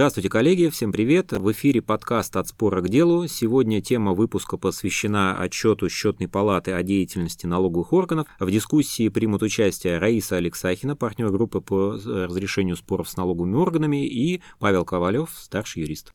Здравствуйте, коллеги, всем привет. В эфире подкаст «От спора к делу». Сегодня тема выпуска посвящена отчету счетной палаты о деятельности налоговых органов. В дискуссии примут участие Раиса Алексахина, партнер группы по разрешению споров с налоговыми органами, и Павел Ковалев, старший юрист.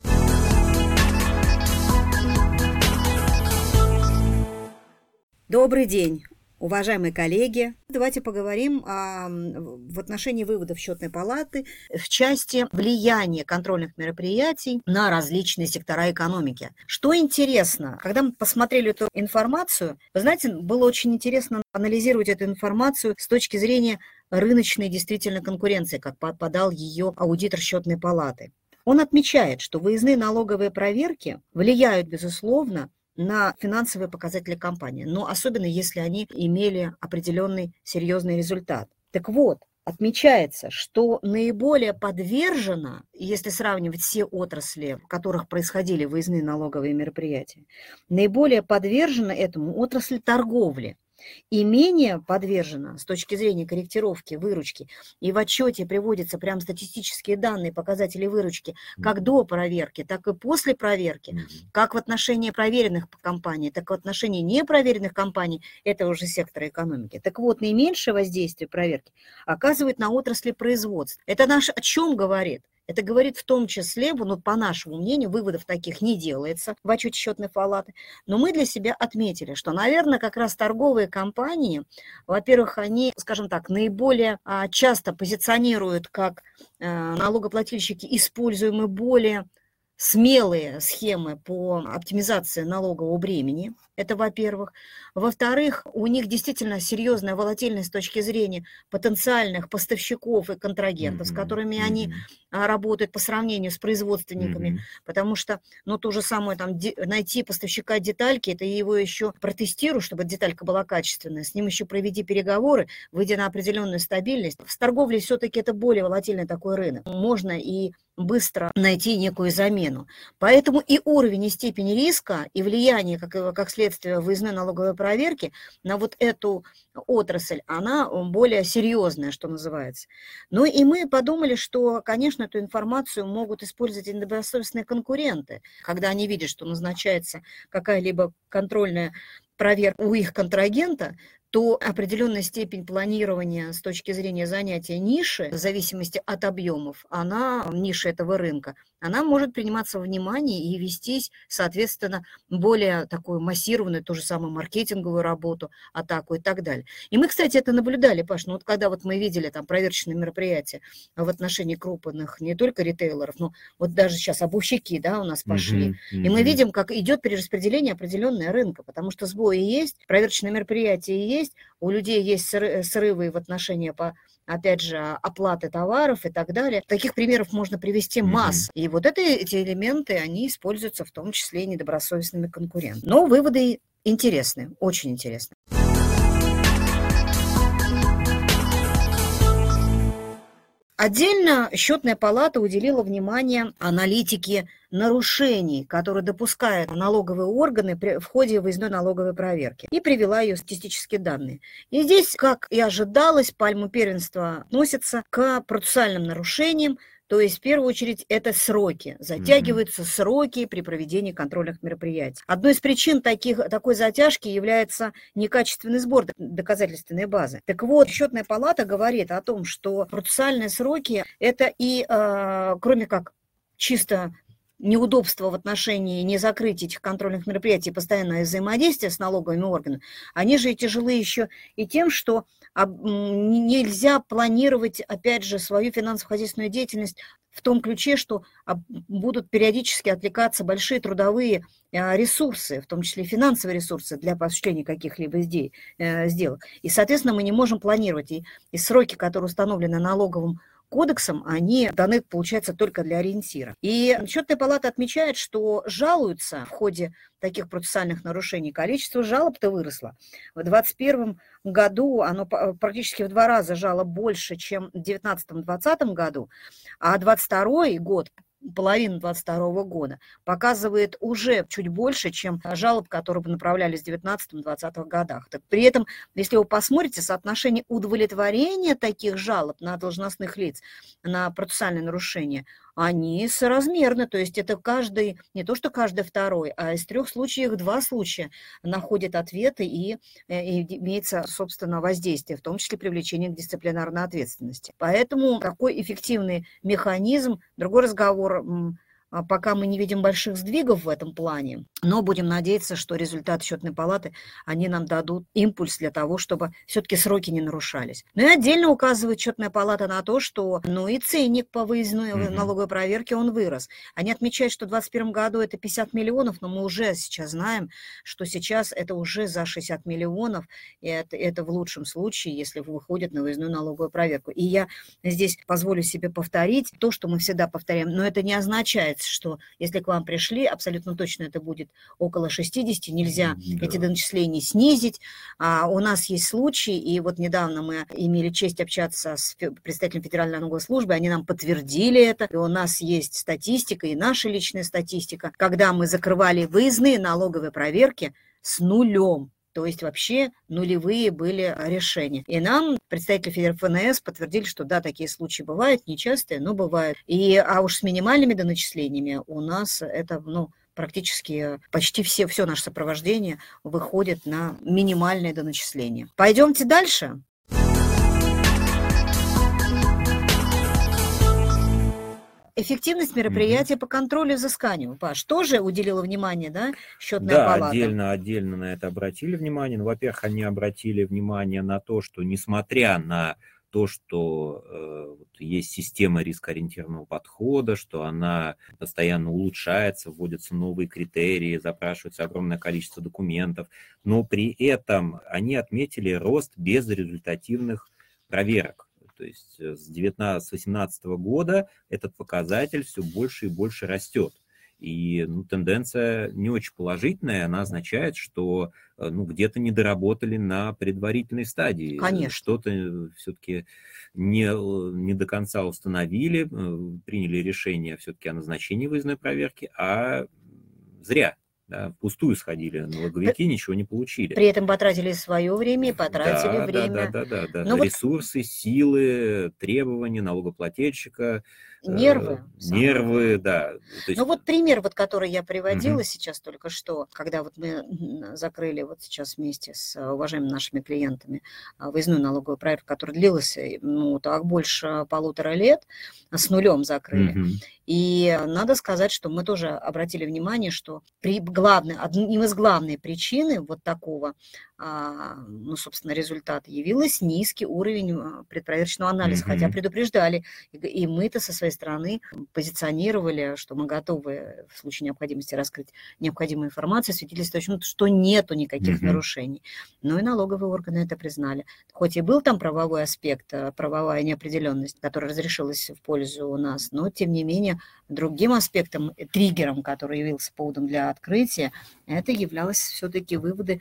Добрый день. Уважаемые коллеги, давайте поговорим о, в отношении выводов счетной палаты в части влияния контрольных мероприятий на различные сектора экономики. Что интересно, когда мы посмотрели эту информацию, вы знаете, было очень интересно анализировать эту информацию с точки зрения рыночной действительно конкуренции, как подал ее аудитор счетной палаты. Он отмечает, что выездные налоговые проверки влияют, безусловно, на финансовые показатели компании, но особенно если они имели определенный серьезный результат. Так вот, отмечается, что наиболее подвержена, если сравнивать все отрасли, в которых происходили выездные налоговые мероприятия, наиболее подвержена этому отрасль торговли и менее подвержена с точки зрения корректировки выручки. И в отчете приводятся прям статистические данные, показатели выручки, как до проверки, так и после проверки, как в отношении проверенных компаний, так и в отношении непроверенных компаний, это уже сектора экономики. Так вот, наименьшее воздействие проверки оказывает на отрасли производства. Это наш о чем говорит? Это говорит в том числе, ну, по нашему мнению, выводов таких не делается в отчете счетной палаты, но мы для себя отметили, что, наверное, как раз торговые компании, во-первых, они, скажем так, наиболее а, часто позиционируют как э, налогоплательщики, используемые более смелые схемы по оптимизации налогового бремени. Это во-первых. Во-вторых, у них действительно серьезная волатильность с точки зрения потенциальных поставщиков и контрагентов, mm-hmm. с которыми mm-hmm. они а, работают по сравнению с производственниками, mm-hmm. потому что, ну, то же самое, там, найти поставщика детальки, это его еще протестируй, чтобы деталька была качественная, с ним еще проведи переговоры, выйдя на определенную стабильность. В торговле все-таки это более волатильный такой рынок. Можно и быстро найти некую замену. Поэтому и уровень, и степень риска, и влияние, как, как следствие выездной налоговой проверки на вот эту отрасль, она более серьезная, что называется. Ну и мы подумали, что, конечно, эту информацию могут использовать и недобросовестные конкуренты, когда они видят, что назначается какая-либо контрольная проверка у их контрагента, то определенная степень планирования с точки зрения занятия ниши, в зависимости от объемов, она, ниша этого рынка, она может приниматься во внимание и вестись, соответственно, более такую массированную, ту же самую маркетинговую работу, атаку и так далее. И мы, кстати, это наблюдали, Паш, ну вот когда вот мы видели там проверочные мероприятия в отношении крупных не только ритейлеров, но вот даже сейчас обувщики, да, у нас пошли, mm-hmm. и мы видим, как идет перераспределение определенного рынка, потому что сбои есть, проверочные мероприятия есть, у людей есть срывы в отношении по опять же, оплаты товаров и так далее. Таких примеров можно привести масс. И вот это, эти элементы, они используются в том числе и недобросовестными конкурентами. Но выводы интересны, очень интересны. Отдельно счетная палата уделила внимание аналитике нарушений, которые допускают налоговые органы при, в ходе выездной налоговой проверки, и привела ее статистические данные. И здесь, как и ожидалось, пальму первенства относится к процессуальным нарушениям, то есть, в первую очередь, это сроки. Затягиваются mm-hmm. сроки при проведении контрольных мероприятий. Одной из причин таких, такой затяжки является некачественный сбор доказательственной базы. Так вот, счетная палата говорит о том, что процессуальные сроки – это и, э, кроме как чисто неудобства в отношении не закрыть этих контрольных мероприятий, постоянное взаимодействие с налоговыми органами, они же и тяжелы еще и тем, что нельзя планировать, опять же, свою финансово-хозяйственную деятельность в том ключе, что будут периодически отвлекаться большие трудовые а, ресурсы, в том числе финансовые ресурсы для осуществления каких-либо э, сделок. И, соответственно, мы не можем планировать. И, и сроки, которые установлены налоговым кодексом, они даны, получается, только для ориентира. И счетная палата отмечает, что жалуются в ходе таких процессуальных нарушений. Количество жалоб-то выросло. В 2021 году оно практически в два раза жалоб больше, чем в 2019-2020 году, а 2022 год половины 22 года показывает уже чуть больше, чем жалоб, которые направлялись в 19-20 годах. Так при этом, если вы посмотрите, соотношение удовлетворения таких жалоб на должностных лиц, на процессуальные нарушения, они соразмерны. То есть это каждый, не то что каждый второй, а из трех случаев два случая находят ответы и, э, и имеется, собственно, воздействие, в том числе привлечение к дисциплинарной ответственности. Поэтому такой эффективный механизм, другой разговор, пока мы не видим больших сдвигов в этом плане, но будем надеяться, что результаты счетной палаты, они нам дадут импульс для того, чтобы все-таки сроки не нарушались. Ну и отдельно указывает счетная палата на то, что ну и ценник по выездной mm-hmm. налоговой проверке, он вырос. Они отмечают, что в 2021 году это 50 миллионов, но мы уже сейчас знаем, что сейчас это уже за 60 миллионов, и это, это в лучшем случае, если выходит на выездную налоговую проверку. И я здесь позволю себе повторить то, что мы всегда повторяем, но это не означает, получается, что если к вам пришли, абсолютно точно это будет около 60, нельзя да. эти доначисления снизить. А у нас есть случаи, и вот недавно мы имели честь общаться с представителем Федеральной налоговой службы, они нам подтвердили это, и у нас есть статистика, и наша личная статистика, когда мы закрывали выездные налоговые проверки с нулем. То есть вообще нулевые были решения. И нам представители ФНС подтвердили, что да, такие случаи бывают, нечастые, но бывают. И, а уж с минимальными доначислениями у нас это, ну, практически почти все, все наше сопровождение выходит на минимальное доначисление. Пойдемте дальше. Эффективность мероприятия mm-hmm. по контролю и взысканию. Паш, тоже уделила внимание, да, счетная да, палата? Да, отдельно, отдельно на это обратили внимание. Ну, во-первых, они обратили внимание на то, что несмотря на то, что э, есть система рискоориентированного подхода, что она постоянно улучшается, вводятся новые критерии, запрашивается огромное количество документов, но при этом они отметили рост безрезультативных проверок. То есть э, с 19-18 года этот показатель все больше и больше растет. И ну, тенденция не очень положительная, она означает, что э, ну, где-то не доработали на предварительной стадии. Конечно. Что-то все-таки не, не до конца установили, э, приняли решение все-таки о назначении выездной проверки, а зря да, впустую сходили, налоговики При... ничего не получили. При этом потратили свое время потратили да, время. Да, да, да, да, да. Ресурсы, вот... силы, требования налогоплательщика, Нервы. Э, нервы, да. То есть... Ну вот пример, вот, который я приводила угу. сейчас только что, когда вот мы закрыли вот сейчас вместе с уважаемыми нашими клиентами а, выездную налоговую проверку, которая длилась, э, ну, так больше полутора лет, с нулем закрыли. Угу. И надо сказать, что мы тоже обратили внимание, что при главной, одним из главной причины вот такого ну, собственно, результат явилось низкий уровень а, предпроверочного анализа, mm-hmm. хотя предупреждали. И мы-то со своей стороны позиционировали, что мы готовы в случае необходимости раскрыть необходимую информацию, свидетельствующую, что нету никаких mm-hmm. нарушений. Но и налоговые органы это признали. Хоть и был там правовой аспект, а, правовая неопределенность, которая разрешилась в пользу у нас, но, тем не менее, другим аспектом, э, триггером, который явился поводом для открытия, это являлось все-таки выводы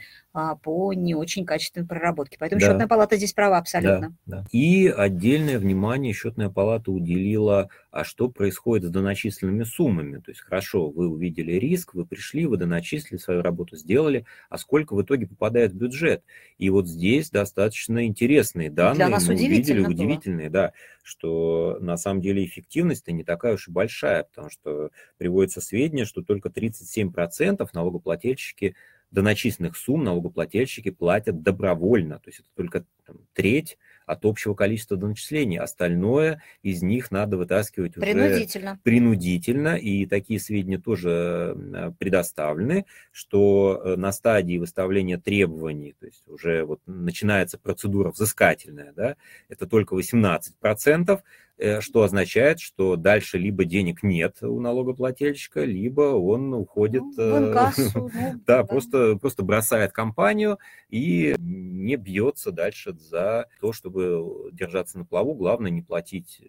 по не очень качественной проработки. Поэтому да. счетная палата здесь права абсолютно. Да, да. И отдельное внимание счетная палата уделила, а что происходит с доначисленными суммами. То есть хорошо, вы увидели риск, вы пришли, вы доначислили, свою работу сделали, а сколько в итоге попадает в бюджет. И вот здесь достаточно интересные данные. Для нас мы увидели, было. удивительные, да, что на самом деле эффективность-то не такая уж и большая, потому что приводится сведения, что только 37% налогоплательщики доначисленных сумм налогоплательщики платят добровольно, то есть это только там, треть от общего количества доначислений. Остальное из них надо вытаскивать принудительно. уже принудительно. И такие сведения тоже э, предоставлены, что э, на стадии выставления требований, то есть уже вот начинается процедура взыскательная, да, это только 18%, Э, что означает, что дальше либо денег нет у налогоплательщика, либо он уходит, ну, инкассу, ну, да, да, просто, просто бросает компанию и не бьется дальше за то, чтобы держаться на плаву. Главное не платить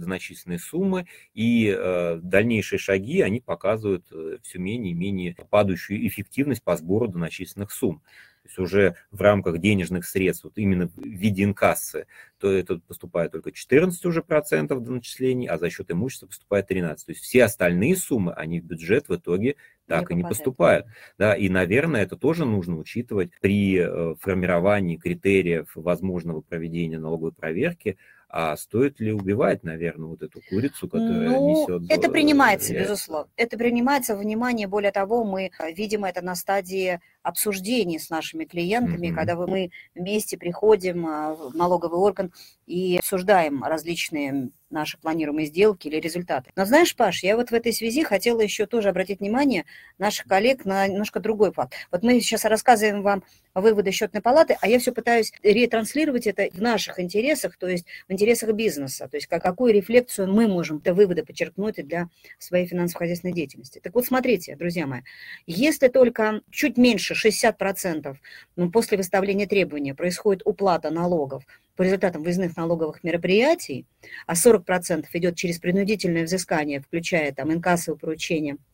значительные суммы, и э, дальнейшие шаги, они показывают э, все менее и менее падающую эффективность по сбору доначисленных сумм то есть уже в рамках денежных средств, вот именно в виде инкассы, то это поступает только 14 уже процентов до начислений, а за счет имущества поступает 13. То есть все остальные суммы, они в бюджет в итоге так не и не поступают. Да, и, наверное, это тоже нужно учитывать при э, формировании критериев возможного проведения налоговой проверки, А стоит ли убивать, наверное, вот эту курицу, которая ну, несет... Это принимается, яйца? безусловно. Это принимается внимание. Более того, мы видим это на стадии обсуждений с нашими клиентами, mm-hmm. когда мы вместе приходим а, в налоговый орган и обсуждаем различные наши планируемые сделки или результаты. Но знаешь, Паш, я вот в этой связи хотела еще тоже обратить внимание наших коллег на немножко другой факт. Вот мы сейчас рассказываем вам выводы счетной палаты, а я все пытаюсь ретранслировать это в наших интересах, то есть в интересах бизнеса, то есть какую рефлексию мы можем это выводы подчеркнуть для своей финансово-хозяйственной деятельности. Так вот, смотрите, друзья мои, если только чуть меньше 60% ну, после выставления требования происходит уплата налогов по результатам выездных налоговых мероприятий, а 40% идет через принудительное взыскание, включая там инкассовые поручения –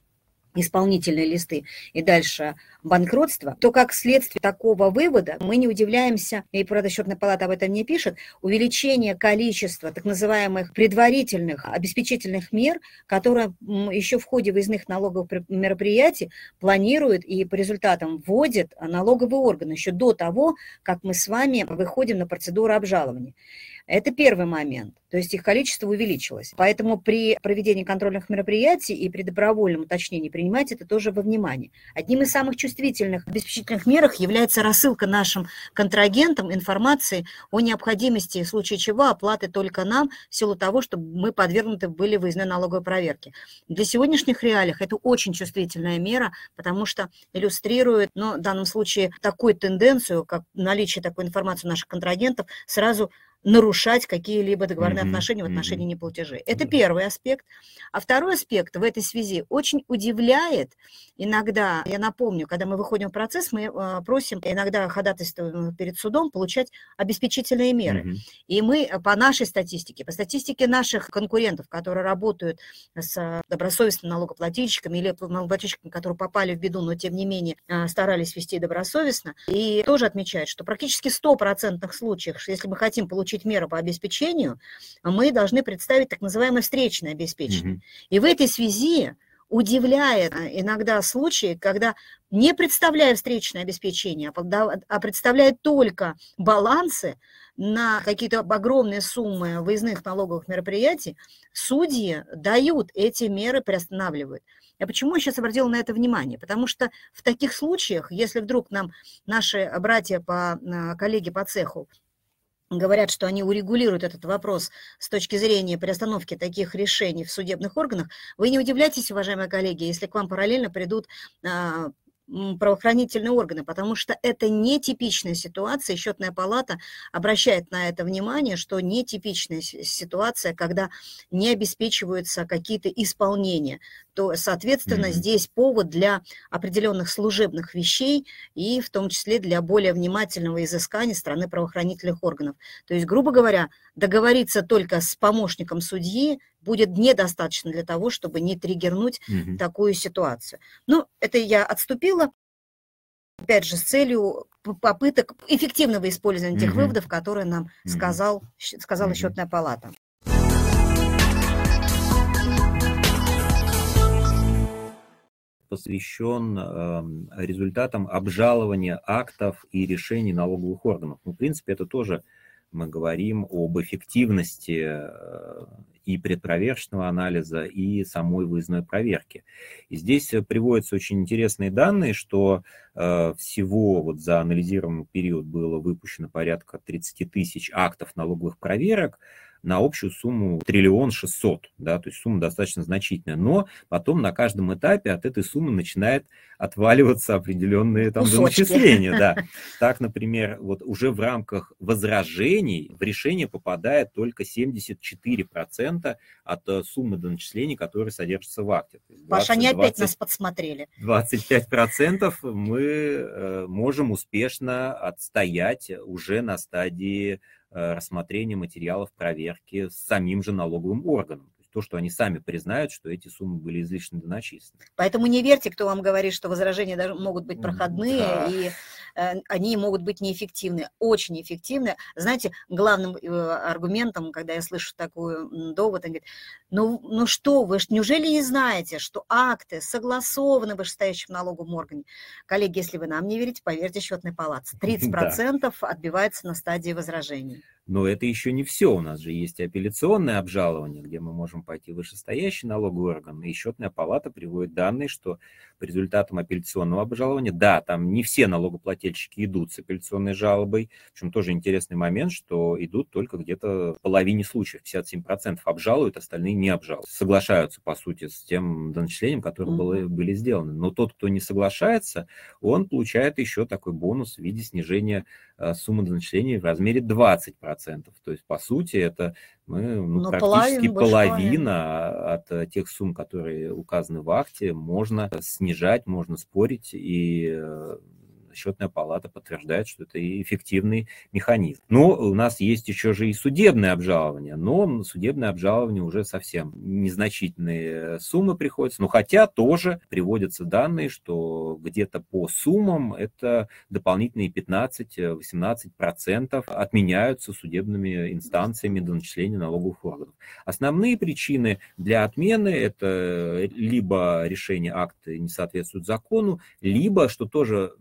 исполнительные листы и дальше банкротство, то как следствие такого вывода мы не удивляемся, и правда счетная палата об этом не пишет, увеличение количества так называемых предварительных обеспечительных мер, которые еще в ходе выездных налоговых мероприятий планируют и по результатам вводят налоговый орган еще до того, как мы с вами выходим на процедуру обжалования. Это первый момент, то есть их количество увеличилось. Поэтому при проведении контрольных мероприятий и при добровольном уточнении принимать это тоже во внимание. Одним из самых чувствительных обеспечительных мерах является рассылка нашим контрагентам информации о необходимости, в случае чего, оплаты только нам, в силу того, чтобы мы подвергнуты были выездной налоговой проверке. Для сегодняшних реалиях это очень чувствительная мера, потому что иллюстрирует, ну, в данном случае, такую тенденцию, как наличие такой информации у наших контрагентов, сразу нарушать какие-либо договорные mm-hmm. отношения в отношении mm-hmm. неплатежей. Это mm-hmm. первый аспект. А второй аспект в этой связи очень удивляет иногда, я напомню, когда мы выходим в процесс, мы э, просим, иногда ходатайствуем перед судом, получать обеспечительные меры. Mm-hmm. И мы по нашей статистике, по статистике наших конкурентов, которые работают с добросовестными налогоплательщиками или налогоплательщиками, которые попали в беду, но тем не менее э, старались вести добросовестно, и тоже отмечают, что практически 100% случаев, если мы хотим получить получить меру по обеспечению, мы должны представить так называемое встречное обеспечение. Mm-hmm. И в этой связи удивляет э, иногда случаи, когда не представляя встречное обеспечение, а, а представляя только балансы на какие-то огромные суммы выездных налоговых мероприятий, судьи дают эти меры, приостанавливают. Я почему я сейчас обратила на это внимание? Потому что в таких случаях, если вдруг нам наши братья по э, коллеги по цеху говорят, что они урегулируют этот вопрос с точки зрения приостановки таких решений в судебных органах, вы не удивляйтесь, уважаемые коллеги, если к вам параллельно придут а, правоохранительные органы, потому что это нетипичная ситуация. Счетная палата обращает на это внимание, что нетипичная ситуация, когда не обеспечиваются какие-то исполнения. То, соответственно, mm-hmm. здесь повод для определенных служебных вещей и в том числе для более внимательного изыскания страны правоохранительных органов. То есть, грубо говоря, договориться только с помощником судьи будет недостаточно для того, чтобы не триггернуть угу. такую ситуацию. Ну, это я отступила, опять же, с целью попыток эффективного использования тех выводов, которые нам угу. сказал, сказала угу. счетная палата. посвящен э, результатам обжалования актов и решений налоговых органов. Ну, в принципе, это тоже мы говорим об эффективности э, и предпроверочного анализа, и самой выездной проверки. И здесь приводятся очень интересные данные, что э, всего вот за анализируемый период было выпущено порядка 30 тысяч актов налоговых проверок, на общую сумму триллион шестьсот, да, то есть сумма достаточно значительная, но потом на каждом этапе от этой суммы начинает отваливаться определенные там начисления, да. Так, например, вот уже в рамках возражений в решение попадает только 74% от э, суммы доначислений, которые содержатся в акте. 20, Паша, они опять 20, нас подсмотрели. 25% мы э, можем успешно отстоять уже на стадии рассмотрения материалов проверки с самим же налоговым органом то, что они сами признают, что эти суммы были излишне доначислены. Поэтому не верьте, кто вам говорит, что возражения даже могут быть проходные, да. и э, они могут быть неэффективны. Очень эффективны. Знаете, главным э, аргументом, когда я слышу такую довод, он говорит, ну, ну что вы, неужели не знаете, что акты согласованы в вышестоящем налоговом органе? Коллеги, если вы нам не верите, поверьте счетной палате. 30% да. отбивается на стадии возражений. Но это еще не все. У нас же есть апелляционное обжалование, где мы можем пойти в вышестоящий налоговый орган. И счетная палата приводит данные, что по результатам апелляционного обжалования, да, там не все налогоплательщики идут с апелляционной жалобой. В общем, тоже интересный момент, что идут только где-то в половине случаев. 57% обжалуют, остальные не обжалуют. Соглашаются, по сути, с тем доначислением, которые mm-hmm. было, были сделаны. Но тот, кто не соглашается, он получает еще такой бонус в виде снижения э, суммы доначисления в размере 20%. То есть, по сути, это мы ну, ну практически половина от э, тех сумм, которые указаны в акте, можно снижать, можно спорить и э, счетная палата подтверждает, что это эффективный механизм. Но у нас есть еще же и судебное обжалование, но судебное обжалование уже совсем незначительные суммы приходятся, но хотя тоже приводятся данные, что где-то по суммам это дополнительные 15-18% отменяются судебными инстанциями до начисления налоговых органов. Основные причины для отмены это либо решение акта не соответствует закону, либо, что тоже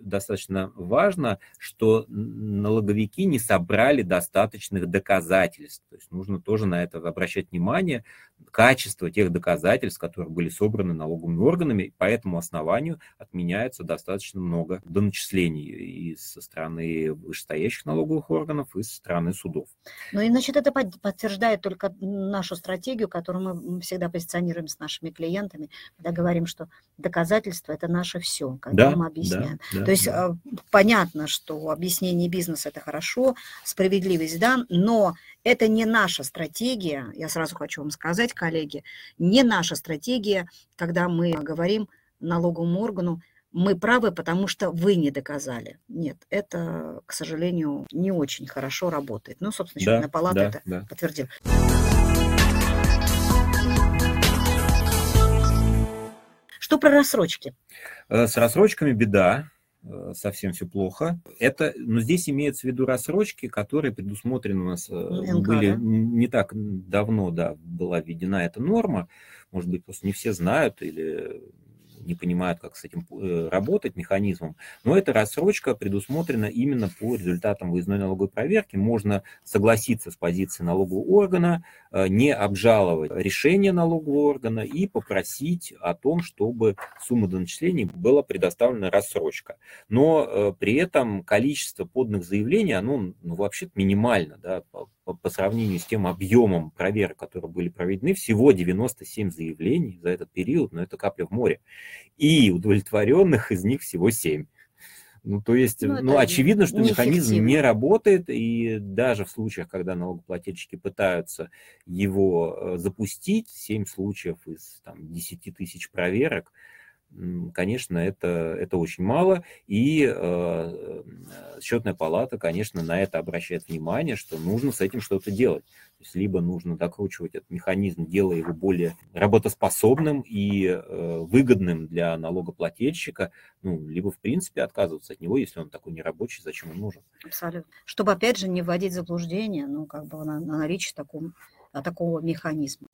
достаточно важно, что налоговики не собрали достаточных доказательств. То есть нужно тоже на это обращать внимание, качество тех доказательств, которые были собраны налоговыми органами, по этому основанию отменяется достаточно много доначислений и со стороны вышестоящих налоговых органов, и со стороны судов. Ну и, значит, это подтверждает только нашу стратегию, которую мы всегда позиционируем с нашими клиентами, когда говорим, что доказательства – это наше все, когда да, мы объясняем. Да, да, То есть да. понятно, что объяснение бизнеса – это хорошо, справедливость – да, но это не наша стратегия, я сразу хочу вам сказать, коллеги, не наша стратегия, когда мы говорим налоговому органу, мы правы, потому что вы не доказали. Нет, это, к сожалению, не очень хорошо работает. Ну, собственно, счетная да, палата да, это да. подтвердила. Что про рассрочки? Э, с рассрочками беда. Э, совсем все плохо. Это, но здесь имеется в виду рассрочки, которые предусмотрены у нас, НК, э, были да? не так давно, да, была введена эта норма. Может быть, просто не все знают или не понимают, как с этим э, работать механизмом, но эта рассрочка предусмотрена именно по результатам выездной налоговой проверки. Можно согласиться с позицией налогового органа, э, не обжаловать решение налогового органа и попросить о том, чтобы сумма доначислений была предоставлена рассрочка. Но э, при этом количество подных заявлений, оно ну, вообще-то минимально, да, по сравнению с тем объемом проверок, которые были проведены, всего 97 заявлений за этот период, но это капля в море. И удовлетворенных из них всего 7. Ну, то есть, ну, ну очевидно, что механизм не работает, и даже в случаях, когда налогоплательщики пытаются его э, запустить, 7 случаев из там, 10 тысяч проверок, конечно, это, это очень мало, и э, счетная палата, конечно, на это обращает внимание, что нужно с этим что-то делать. То есть либо нужно докручивать этот механизм, делая его более работоспособным и э, выгодным для налогоплательщика, ну, либо, в принципе, отказываться от него, если он такой нерабочий, зачем он нужен. Абсолютно. Чтобы, опять же, не вводить заблуждение, ну, как бы на, на наличие такого, такого механизма.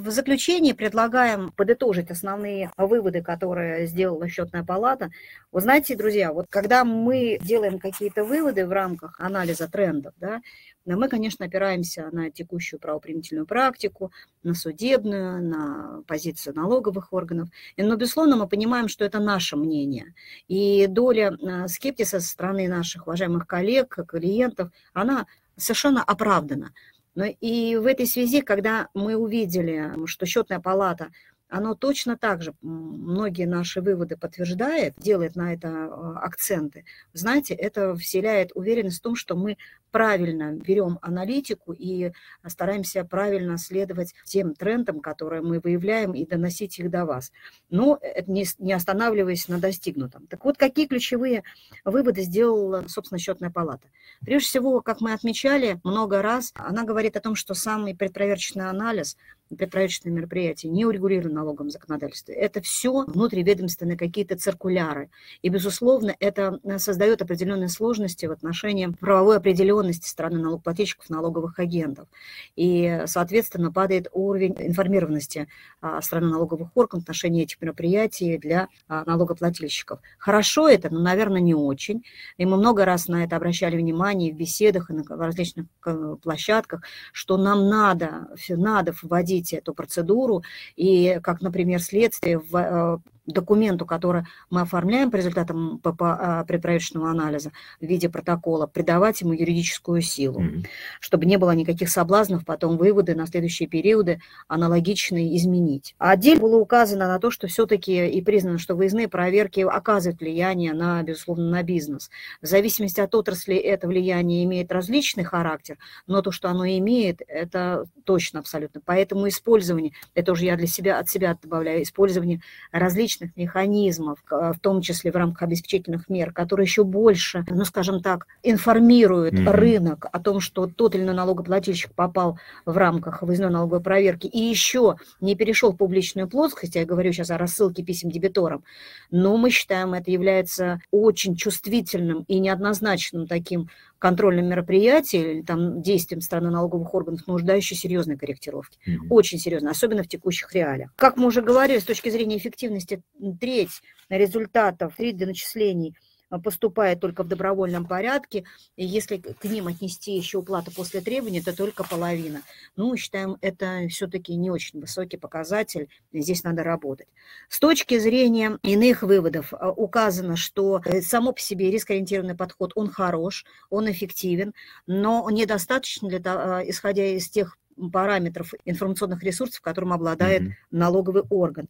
В заключении предлагаем подытожить основные выводы, которые сделала счетная палата. Вы знаете, друзья, вот когда мы делаем какие-то выводы в рамках анализа трендов, да, мы, конечно, опираемся на текущую правоприменительную практику, на судебную, на позицию налоговых органов. Но, безусловно, мы понимаем, что это наше мнение. И доля э, скептиса со стороны наших уважаемых коллег, клиентов, она совершенно оправдана. Но и в этой связи, когда мы увидели, что счетная палата оно точно так же многие наши выводы подтверждает, делает на это а, акценты. Знаете, это вселяет уверенность в том, что мы правильно берем аналитику и стараемся правильно следовать тем трендам, которые мы выявляем, и доносить их до вас. Но не останавливаясь на достигнутом. Так вот, какие ключевые выводы сделала, собственно, счетная палата? Прежде всего, как мы отмечали много раз, она говорит о том, что самый предпроверочный анализ предправительственные мероприятия не урегулированы налоговым законодательством. Это все внутриведомственные какие-то циркуляры. И, безусловно, это создает определенные сложности в отношении правовой определенности стороны налогоплательщиков, налоговых агентов. И, соответственно, падает уровень информированности а, страны налоговых органов в отношении этих мероприятий для а, налогоплательщиков. Хорошо это, но, наверное, не очень. И мы много раз на это обращали внимание в беседах, и на различных э, площадках, что нам надо, надо вводить эту процедуру, и как, например, следствие в э, документу, который мы оформляем по результатам а, предправительственного анализа в виде протокола, придавать ему юридическую силу, mm-hmm. чтобы не было никаких соблазнов потом выводы на следующие периоды аналогичные изменить. А отдельно было указано на то, что все-таки и признано, что выездные проверки оказывают влияние на, безусловно, на бизнес. В зависимости от отрасли это влияние имеет различный характер, но то, что оно имеет, это точно абсолютно. Поэтому использование, это уже я для себя, от себя добавляю, использование различных различных механизмов, в том числе в рамках обеспечительных мер, которые еще больше, ну, скажем так, информируют mm-hmm. рынок о том, что тот или иной налогоплательщик попал в рамках выездной налоговой проверки и еще не перешел в публичную плоскость, я говорю сейчас о рассылке писем дебиторам, но мы считаем, это является очень чувствительным и неоднозначным таким контрольным мероприятием или там, действием страны налоговых органов, нуждающей серьезной корректировки. Mm-hmm. Очень серьезно, особенно в текущих реалиях. Как мы уже говорили, с точки зрения эффективности, треть результатов, треть для начислений – поступает только в добровольном порядке, и если к ним отнести еще уплату после требования, то только половина. Ну, считаем, это все-таки не очень высокий показатель, здесь надо работать. С точки зрения иных выводов а, указано, что э, само по себе рискоориентированный подход, он хорош, он эффективен, но недостаточно, для того, а, исходя из тех параметров информационных ресурсов, которым обладает mm-hmm. налоговый орган.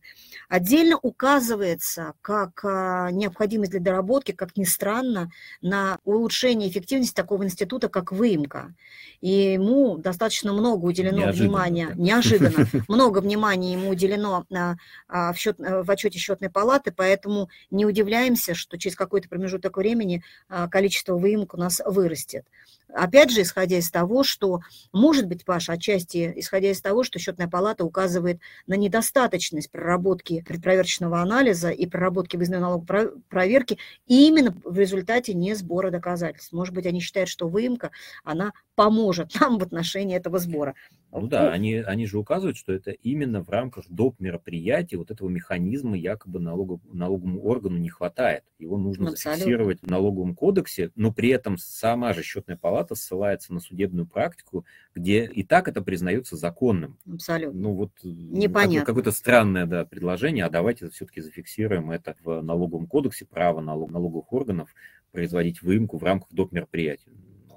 Отдельно указывается как а, необходимость для доработки, как ни странно, на улучшение эффективности такого института, как выемка. И ему достаточно много уделено неожиданно, внимания, неожиданно, много внимания ему уделено а, в, счет, в отчете счетной палаты, поэтому не удивляемся, что через какой-то промежуток времени а, количество выемок у нас вырастет. Опять же, исходя из того, что, может быть, Паша, отчасти исходя из того, что счетная палата указывает на недостаточность проработки предпроверочного анализа и проработки выездной налоговой проверки именно в результате не сбора доказательств. Может быть, они считают, что выемка, она поможет нам в отношении этого сбора. Ну да, они, они же указывают, что это именно в рамках доп. мероприятия вот этого механизма якобы налогов, налоговому органу не хватает. Его нужно Абсолютно. зафиксировать в налоговом кодексе, но при этом сама же счетная палата ссылается на судебную практику, где и так это признается законным. Абсолютно. Ну вот Непонятно. какое-то странное да, предложение, а давайте все-таки зафиксируем это в налоговом кодексе, право налог, налоговых органов производить выемку в рамках доп. мероприятия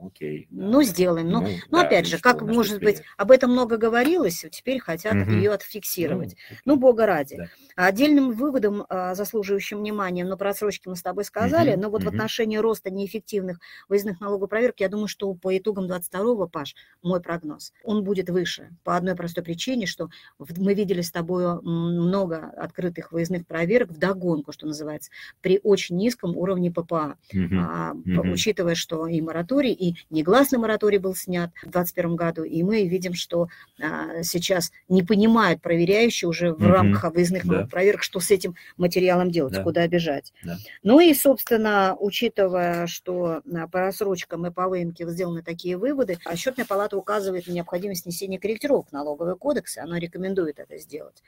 окей. Ну, сделаем. Но, ну, ну, но да, опять же, как, может быть, об этом много говорилось, теперь хотят угу. ее отфиксировать. Ну, ну бога ради. Да. Отдельным выводом, а, заслуживающим внимания, но про отсрочки мы с тобой сказали, угу. но вот угу. в отношении роста неэффективных выездных налоговых проверок, я думаю, что по итогам 22-го, Паш, мой прогноз, он будет выше. По одной простой причине, что мы видели с тобой много открытых выездных проверок в догонку, что называется, при очень низком уровне ППА, угу. А, угу. учитывая, что и мораторий, и негласный мораторий был снят в 2021 году, и мы видим, что а, сейчас не понимают проверяющие уже в угу. рамках выездных да. проверок, что с этим материалом делать, да. куда бежать. Да. Ну и, собственно, учитывая, что а, по рассрочкам и по выемке сделаны такие выводы, счетная палата указывает на необходимость внесения корректировок в налоговый кодекс, она рекомендует это сделать.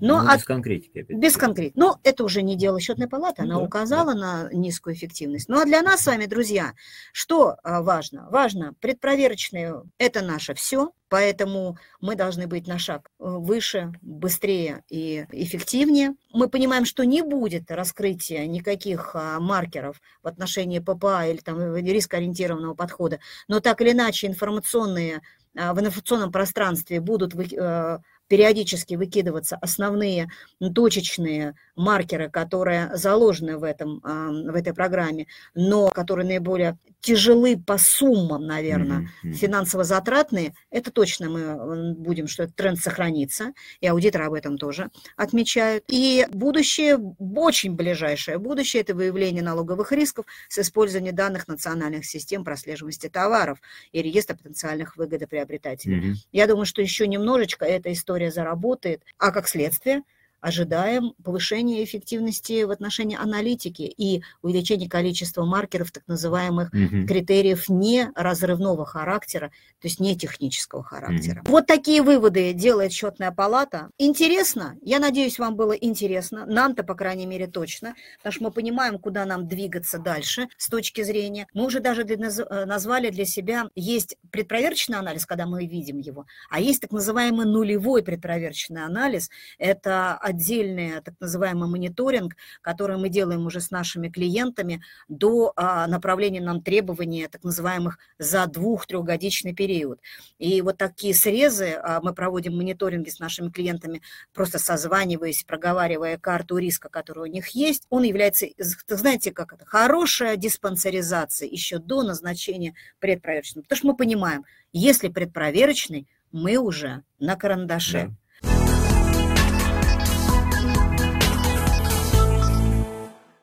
Но ну, от... без конкретики. Опять. Без конкретики. Но это уже не дело счетной палаты, она ну, да, указала да. на низкую эффективность. Ну а для нас с вами, друзья, что важно? Важно? Важно, предпроверочные – это наше все, поэтому мы должны быть на шаг э, выше, быстрее и эффективнее. Мы понимаем, что не будет раскрытия никаких а, маркеров в отношении ППА или там э, рискоориентированного подхода, но так или иначе информационные а, в информационном пространстве будут э, периодически выкидываться основные точечные маркеры, которые заложены в, этом, в этой программе, но которые наиболее тяжелы по суммам, наверное, mm-hmm. финансово-затратные, это точно мы будем, что этот тренд сохранится, и аудиторы об этом тоже отмечают. И будущее, очень ближайшее будущее, это выявление налоговых рисков с использованием данных национальных систем прослеживаемости товаров и реестра потенциальных выгодоприобретателей. Mm-hmm. Я думаю, что еще немножечко эта история история заработает, а как следствие – ожидаем повышения эффективности в отношении аналитики и увеличения количества маркеров, так называемых угу. критериев не разрывного характера, то есть не технического характера. Угу. Вот такие выводы делает счетная палата. Интересно? Я надеюсь, вам было интересно. Нам-то, по крайней мере, точно, потому что мы понимаем, куда нам двигаться дальше с точки зрения. Мы уже даже для, э, назвали для себя, есть предпроверочный анализ, когда мы видим его, а есть так называемый нулевой предпроверочный анализ. Это отдельный так называемый мониторинг, который мы делаем уже с нашими клиентами до а, направления нам требований так называемых за двух-трехгодичный период. И вот такие срезы а, мы проводим мониторинги с нашими клиентами, просто созваниваясь, проговаривая карту риска, которая у них есть. Он является, знаете, как это, хорошая диспансеризация еще до назначения предпроверочного. Потому что мы понимаем, если предпроверочный, мы уже на карандаше. Да.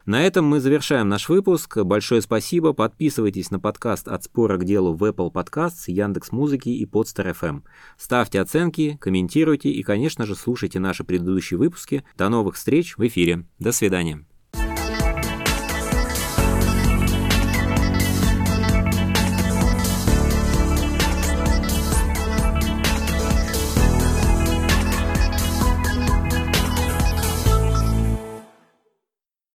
На этом мы завершаем наш выпуск. Большое спасибо. Подписывайтесь на подкаст «От спора к делу» в Apple Podcasts, Яндекс Музыки и Podster FM. Ставьте оценки, комментируйте и, конечно же, слушайте наши предыдущие выпуски. До новых встреч в эфире. До свидания.